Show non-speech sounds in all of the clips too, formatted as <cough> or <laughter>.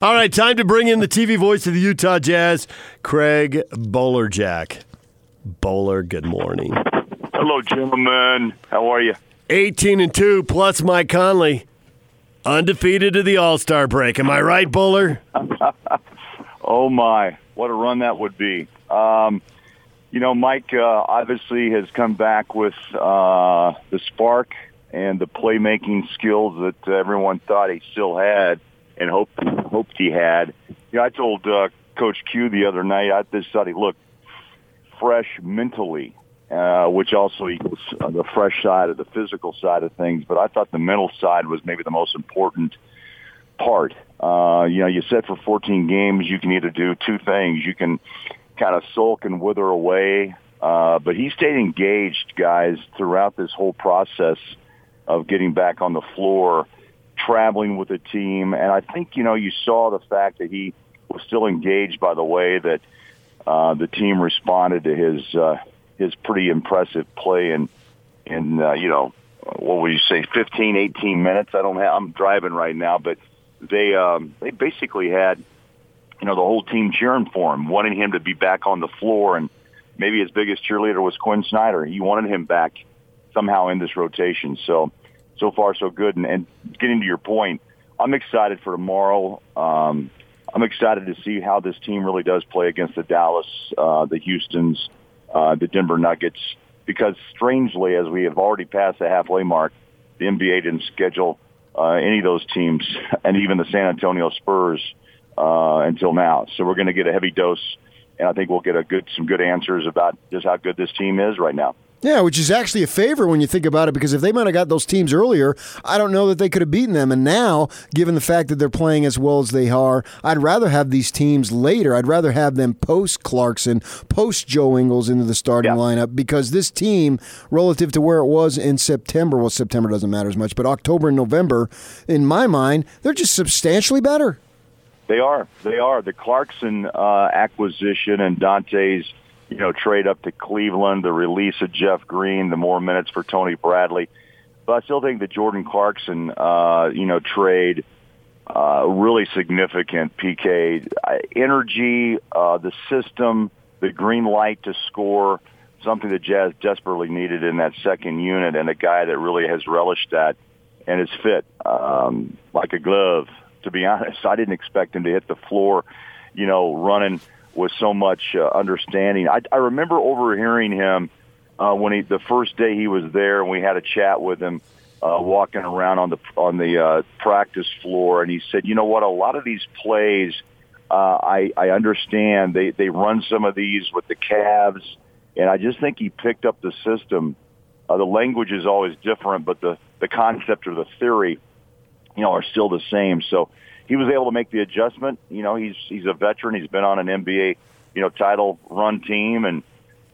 All right, time to bring in the TV voice of the Utah Jazz, Craig Bolerjack. Bowler, good morning. Hello, gentlemen. How are you? 18 and 2 plus Mike Conley. Undefeated to the All Star break. Am I right, Bowler? <laughs> oh, my. What a run that would be. Um, you know, Mike uh, obviously has come back with uh, the spark and the playmaking skills that everyone thought he still had and hoped hoped he had. You know, I told uh, Coach Q the other night I just thought he looked fresh mentally, uh, which also equals uh, the fresh side of the physical side of things. But I thought the mental side was maybe the most important part. Uh, you know, you said for 14 games you can either do two things. You can kind of sulk and wither away, uh, but he stayed engaged, guys, throughout this whole process of getting back on the floor traveling with the team. And I think, you know, you saw the fact that he was still engaged by the way that uh, the team responded to his uh, his pretty impressive play in, in uh, you know, what would you say, 15, 18 minutes? I don't have, I'm driving right now, but they, um, they basically had, you know, the whole team cheering for him, wanting him to be back on the floor. And maybe his biggest cheerleader was Quin Snyder. He wanted him back somehow in this rotation. So, so far so good. And, and getting to your point, I'm excited for tomorrow. Um, I'm excited to see how this team really does play against the Dallas, uh, the Houston's, uh, the Denver Nuggets, because strangely, as we have already passed the halfway mark, the NBA didn't schedule uh, any of those teams, <laughs> and even the San Antonio Spurs uh, until now. So we're going to get a heavy dose, and I think we'll get a good some good answers about just how good this team is right now. Yeah, which is actually a favor when you think about it, because if they might have got those teams earlier, I don't know that they could have beaten them. And now, given the fact that they're playing as well as they are, I'd rather have these teams later. I'd rather have them post Clarkson, post Joe Ingles into the starting yeah. lineup, because this team, relative to where it was in September, well, September doesn't matter as much, but October and November, in my mind, they're just substantially better. They are. They are. The Clarkson uh, acquisition and Dante's you know, trade up to Cleveland, the release of Jeff Green, the more minutes for Tony Bradley. But I still think the Jordan Clarkson, uh, you know, trade, uh, really significant. PK energy, uh, the system, the green light to score, something that Jazz desperately needed in that second unit, and a guy that really has relished that and is fit um, like a glove. To be honest, I didn't expect him to hit the floor, you know, running with so much uh, understanding. I, I remember overhearing him uh, when he the first day he was there, and we had a chat with him uh, walking around on the on the uh, practice floor, and he said, "You know what? A lot of these plays, uh, I I understand they they run some of these with the Cavs, and I just think he picked up the system. Uh, the language is always different, but the the concept or the theory, you know, are still the same. So." He was able to make the adjustment. You know, he's he's a veteran. He's been on an NBA, you know, title run team, and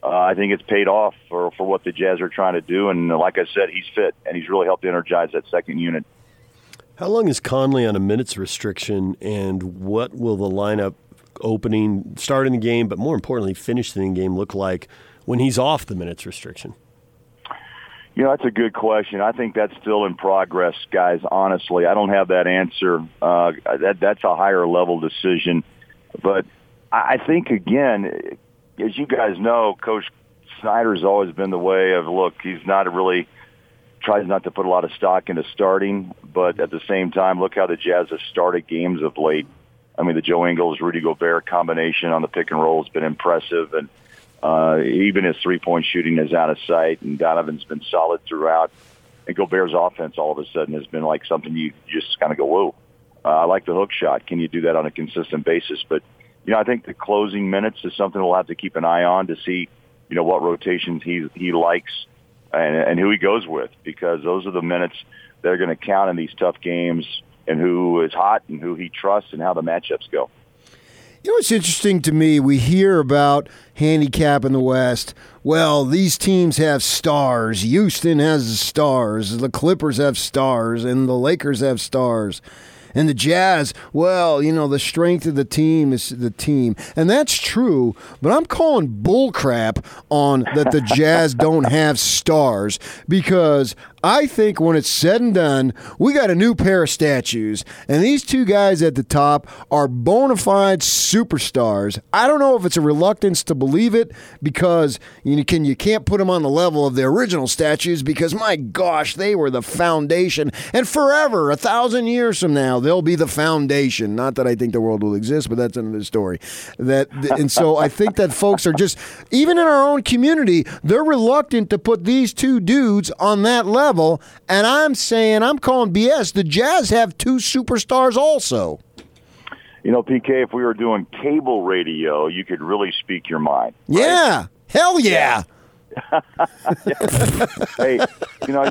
uh, I think it's paid off for for what the Jazz are trying to do. And like I said, he's fit, and he's really helped energize that second unit. How long is Conley on a minutes restriction, and what will the lineup opening, starting the game, but more importantly, finishing the game look like when he's off the minutes restriction? You know, that's a good question. I think that's still in progress, guys. Honestly, I don't have that answer. Uh, that that's a higher level decision, but I think again, as you guys know, Coach Snyder's always been the way of look. He's not really tries not to put a lot of stock into starting, but at the same time, look how the Jazz have started games of late. I mean, the Joe Ingles, Rudy Gobert combination on the pick and roll has been impressive, and uh, even his three-point shooting is out of sight, and Donovan's been solid throughout. And Gobert's offense all of a sudden has been like something you just kind of go, whoa. Uh, I like the hook shot. Can you do that on a consistent basis? But, you know, I think the closing minutes is something we'll have to keep an eye on to see, you know, what rotations he, he likes and, and who he goes with because those are the minutes that are going to count in these tough games and who is hot and who he trusts and how the matchups go. You know what's interesting to me? We hear about handicap in the West. Well, these teams have stars. Houston has stars. The Clippers have stars, and the Lakers have stars. And the Jazz, well, you know, the strength of the team is the team. And that's true, but I'm calling bullcrap on that the Jazz <laughs> don't have stars because I think when it's said and done, we got a new pair of statues, and these two guys at the top are bona fide superstars. I don't know if it's a reluctance to believe it because you can you can't put them on the level of the original statues because my gosh, they were the foundation, and forever, a thousand years from now, they'll be the foundation. Not that I think the world will exist, but that's another story. That and so I think that folks are just even in our own community, they're reluctant to put these two dudes on that level level. And I'm saying, I'm calling BS. The Jazz have two superstars also. You know, PK, if we were doing cable radio, you could really speak your mind. Right? Yeah. Hell yeah. <laughs> hey, you know,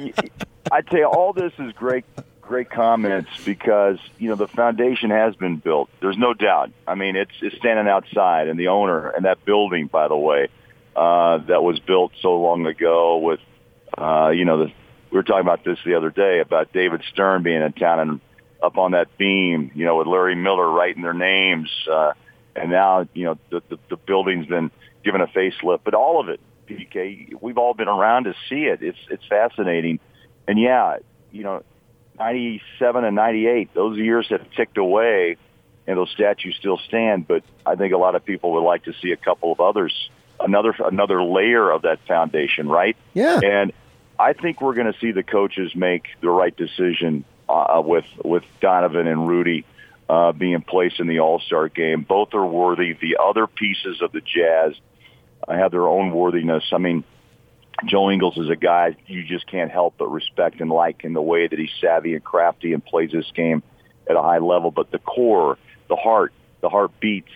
I'd say all this is great, great comments because you know the foundation has been built. There's no doubt. I mean, it's it's standing outside, and the owner and that building, by the way, uh, that was built so long ago with, uh, you know, the we were talking about this the other day about David Stern being in town and up on that beam, you know, with Larry Miller writing their names. Uh, and now, you know, the, the, the building's been given a facelift, but all of it, PK, we've all been around to see it. It's, it's fascinating. And yeah, you know, 97 and 98, those years have ticked away and those statues still stand, but I think a lot of people would like to see a couple of others, another, another layer of that foundation, right? Yeah. And I think we're going to see the coaches make the right decision uh, with with Donovan and Rudy uh, being placed in the All Star game. Both are worthy. The other pieces of the Jazz uh, have their own worthiness. I mean, Joe Ingles is a guy you just can't help but respect and like in the way that he's savvy and crafty and plays this game at a high level. But the core, the heart, the heart beats,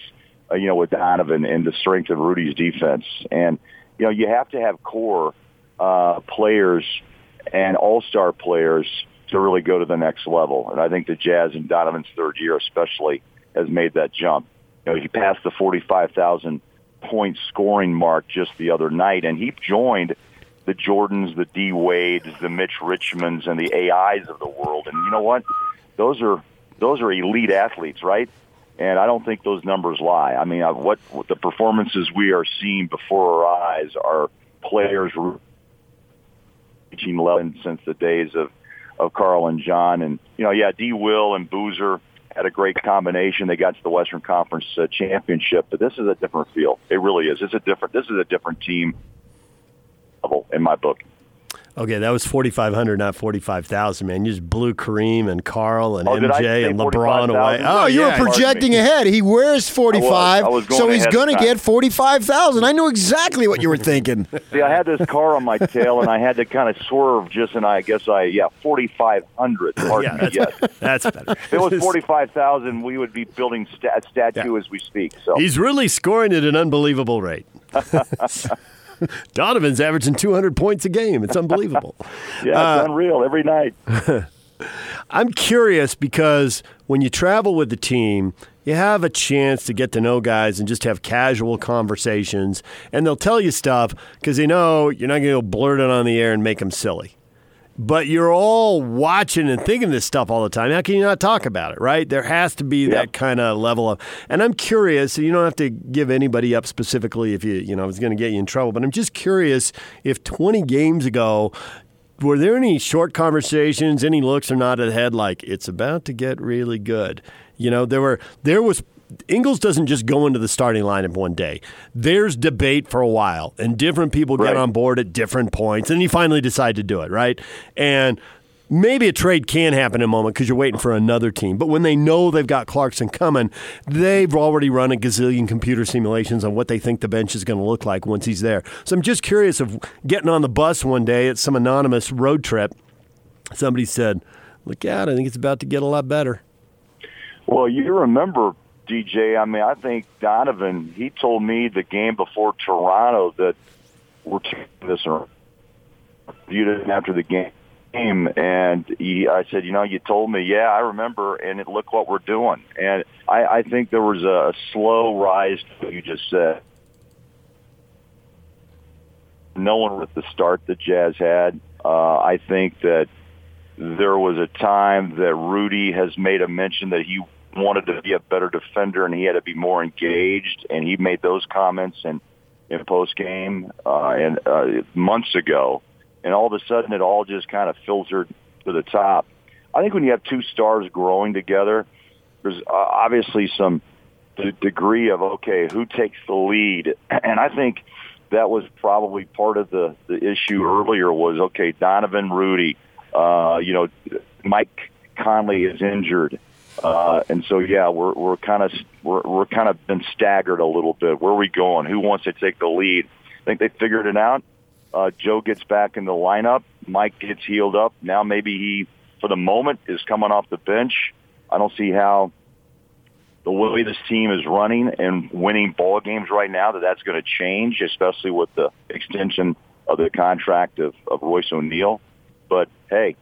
uh, you know, with Donovan and the strength of Rudy's defense. And you know, you have to have core uh, players and all-star players to really go to the next level. And I think the Jazz in Donovan's third year especially has made that jump. You know, he passed the 45,000 point scoring mark just the other night, and he joined the Jordans, the D Wades, the Mitch Richmonds, and the AIs of the world. And you know what? Those are those are elite athletes, right? And I don't think those numbers lie. I mean, what, what the performances we are seeing before our eyes are players reaching level since the days of of Karl and John. And you know, yeah, D. Will and Boozer had a great combination. They got to the Western Conference uh, championship, but this is a different feel. It really is. It's a different. This is a different team level in my book. Okay, that was 4,500, not 45,000, man. You just blew Kareem and Karl and oh, MJ and LeBron away. Oh, you yeah. were projecting ahead. He wears 45, I was, I was so he's going to get 45,000. I knew exactly what you were thinking. <laughs> See, I had this car on my tail, and I had to kind of swerve just, and I guess I, yeah, 4,500. <laughs> Pardon yeah, me, yes. That's better. <laughs> If it was 45,000, we would be building sta- statue yeah. as we speak. So He's really scoring at an unbelievable rate. <laughs> Donovan's averaging 200 points a game. It's unbelievable. <laughs> yeah, it's uh, unreal every night. <laughs> I'm curious because when you travel with the team, you have a chance to get to know guys and just have casual conversations, and they'll tell you stuff because they know you're not going to blurt it on the air and make them silly but you're all watching and thinking this stuff all the time. How can you not talk about it, right? There has to be that kind of level of. And I'm curious. You don't have to give anybody up specifically if you, you know, it's going to get you in trouble. But I'm just curious if 20 games ago. Were there any short conversations, any looks or nod of the head like it's about to get really good? You know, there were there was Ingles doesn't just go into the starting lineup one day. There's debate for a while, and different people right. get on board at different points, and you finally decide to do it, right? And maybe a trade can happen in a moment because you're waiting for another team. But when they know they've got Clarkson coming, they've already run a gazillion computer simulations on what they think the bench is going to look like once he's there. So I'm just curious of getting on the bus one day at some anonymous road trip. Somebody said, "Look out! I think it's about to get a lot better." Well, you remember DJ. I mean, I think Donovan. He told me the game before Toronto that we're taking this around. Viewed it after the game, and he, I said, you know, you told me, yeah, I remember, and it, look what we're doing. And I, I think there was a, slow rise to what you just said. No one with the start that Jazz had. Uh, I think that there was a time that Rudy has made a mention that he wanted to be a better defender and he had to be more engaged. And he made those comments in in post game uh, and uh, months ago. and all of a sudden it all just kind of filtered to the top. I think when you have two stars growing together, there's uh, obviously some d- degree of okay, who takes the lead, <clears throat> and I think that was probably part of the the issue earlier was okay, Donovan Rudy, uh, you know, Mike Conley is injured. Uh, and so, yeah, we're we're kind of we're we're kind of been staggered a little bit. Where are we going? Who wants to take the lead? I think they figured it out. Uh, Joe gets back in the lineup. Mike gets healed up. Now maybe he, for the moment, is coming off the bench. I don't see how the way this team is running and winning ball games right now that that's going to change, especially with the extension of the contract of, of Royce O'Neale. But hey,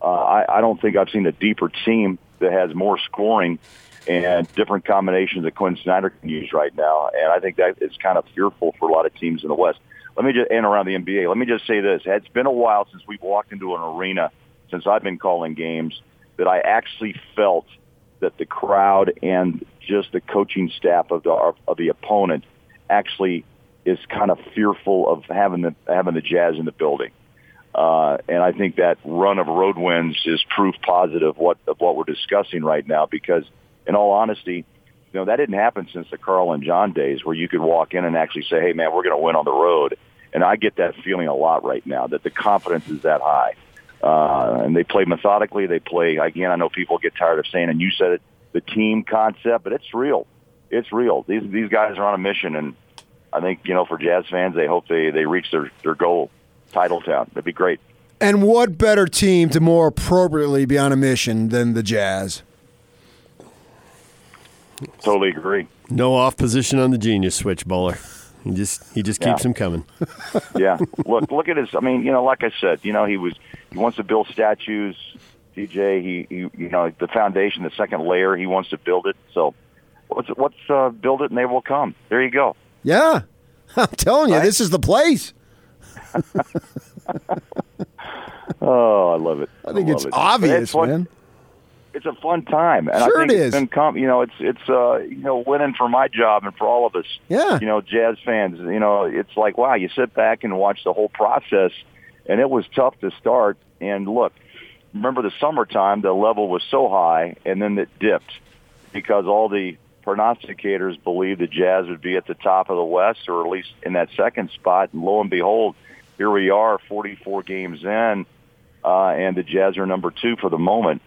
uh, I, I don't think I've seen a deeper team that has more scoring and different combinations that Quin Snyder can use right now. And I think that is kind of fearful for a lot of teams in the West. Let me just, and around the NBA, let me just say this. It's been a while since we've walked into an arena, since I've been calling games, that I actually felt that the crowd and just the coaching staff of the, of the opponent actually is kind of fearful of having the, having the Jazz in the building. Uh, and I think that run of road wins is proof positive what, of what we're discussing right now because in all honesty, you know, that didn't happen since the Karl and John days where you could walk in and actually say, hey, man, we're going to win on the road. And I get that feeling a lot right now that the confidence is that high. Uh, and they play methodically. They play, again, I know people get tired of saying, and you said it, the team concept, but it's real. It's real. These, these guys are on a mission. And I think, you know, for Jazz fans, they hope they, they reach their, their goal. Titletown. That'd be great. And what better team to more appropriately be on a mission than the Jazz? Totally agree. No off position on the genius switch bowler. He just he just keeps yeah. them coming. <laughs> yeah. Look look at his I mean, you know, like I said, you know, he was he wants to build statues, DJ, he, he you know, the foundation, the second layer, he wants to build it. So let's let's uh, build it and they will come. There you go. Yeah. <laughs> I'm telling you, right? this is the place. <laughs> oh, I love it. I think I it's it. obvious, it's man. It's a fun time, and sure I think it has been com- you know, it's it's uh, you know, winning for my job and for all of us. Yeah. You know, jazz fans. You know, it's like wow, you sit back and watch the whole process, and it was tough to start. And look, remember the summertime, the level was so high, and then it dipped because all the prognosticators believed the Jazz would be at the top of the West, or at least in that second spot. And lo and behold, here we are, 44 games in, uh, and the Jazz are number two for the moment.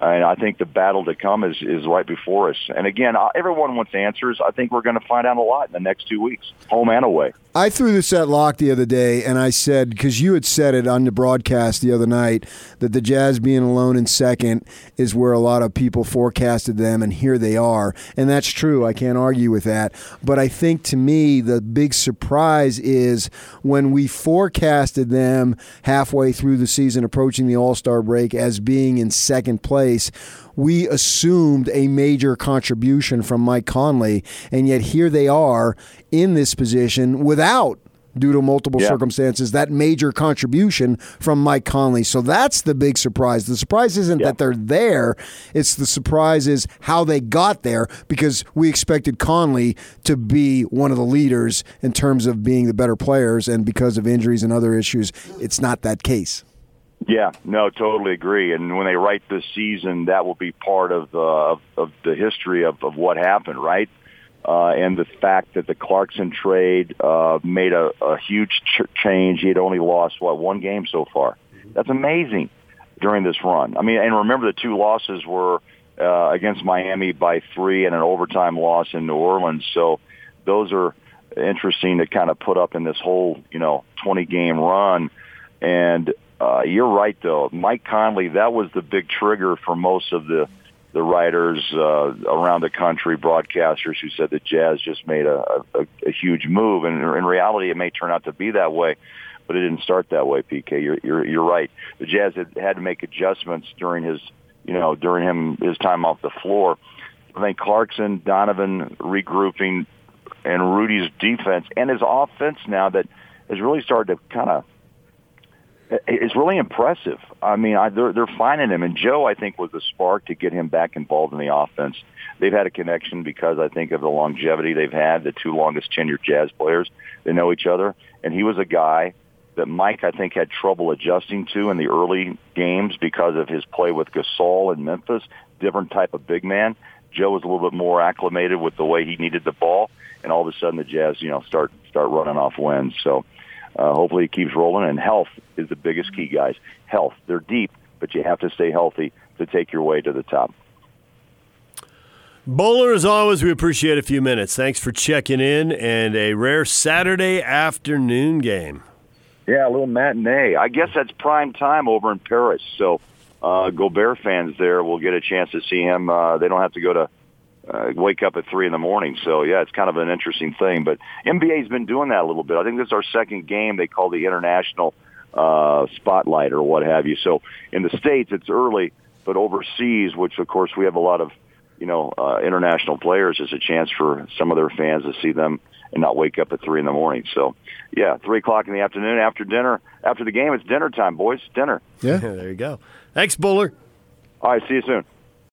And I think the battle to come is, is right before us. And again, uh, everyone wants answers. I think we're going to find out a lot in the next two weeks, home and away. I threw this at Locke the other day, and I said, because you had said it on the broadcast the other night, that the Jazz being alone in second is where a lot of people forecasted them, and here they are. And that's true. I can't argue with that. But I think to me, the big surprise is when we forecasted them halfway through the season, approaching the All Star break, as being in second place we assumed a major contribution from Mike Conley, and yet here they are in this position without due to multiple yeah. circumstances, that major contribution from Mike Conley. So that's the big surprise. The surprise isn't yeah. that they're there, it's the surprise is how they got there because we expected Conley to be one of the leaders in terms of being the better players, and because of injuries and other issues, it's not that case. Yeah, no, totally agree. And when they write this season, that will be part of the of, of the history of, of what happened, right? Uh, and the fact that the Clarkson trade uh, made a, a huge ch- change. He had only lost what one game so far. That's amazing during this run. I mean, and remember the two losses were uh, against Miami by three and an overtime loss in New Orleans. So those are interesting to kind of put up in this whole you know 20 game run. And uh, you're right, though. Mike Conley, that was the big trigger for most of the the writers uh, around the country, broadcasters who said that Jazz just made a, a, a huge move, and in reality, it may turn out to be that way, but it didn't start that way. PK, you're you're, you're right. The Jazz had, had to make adjustments during his, you know, during him his time off the floor. I think Clarkson, Donovan regrouping, and Rudy's defense and his offense now that has really started to kind of is really impressive. I mean, I, they're they're finding him, and Joe, I think, was the spark to get him back involved in the offense. They've had a connection because I think of the longevity they've had. The two longest tenured Jazz players, they know each other, and he was a guy that Mike, I think, had trouble adjusting to in the early games because of his play with Gasol in Memphis, different type of big man. Joe was a little bit more acclimated with the way he needed the ball, and all of a sudden the Jazz, you know, start start running off wins. So uh, hopefully it keeps rolling. And health is the biggest key, guys. Health. They're deep, but you have to stay healthy to take your way to the top. Bowler, as always, we appreciate a few minutes. Thanks for checking in and a rare Saturday afternoon game. Yeah, a little matinee. I guess that's prime time over in Paris. So, uh, Gobert fans there will get a chance to see him. Uh, they don't have to go to uh, wake up at three in the morning. So, yeah, it's kind of an interesting thing. But NBA's been doing that a little bit. I think this is our second game. They call the international uh, spotlight or what have you. So, in the states, it's early, but overseas, which of course we have a lot of you know, uh, international players is a chance for some of their fans to see them and not wake up at three in the morning. So, yeah, three o'clock in the afternoon after dinner, after the game, it's dinner time, boys. Dinner. Yeah, <laughs> there you go. Thanks, Bowler. All right, see you soon.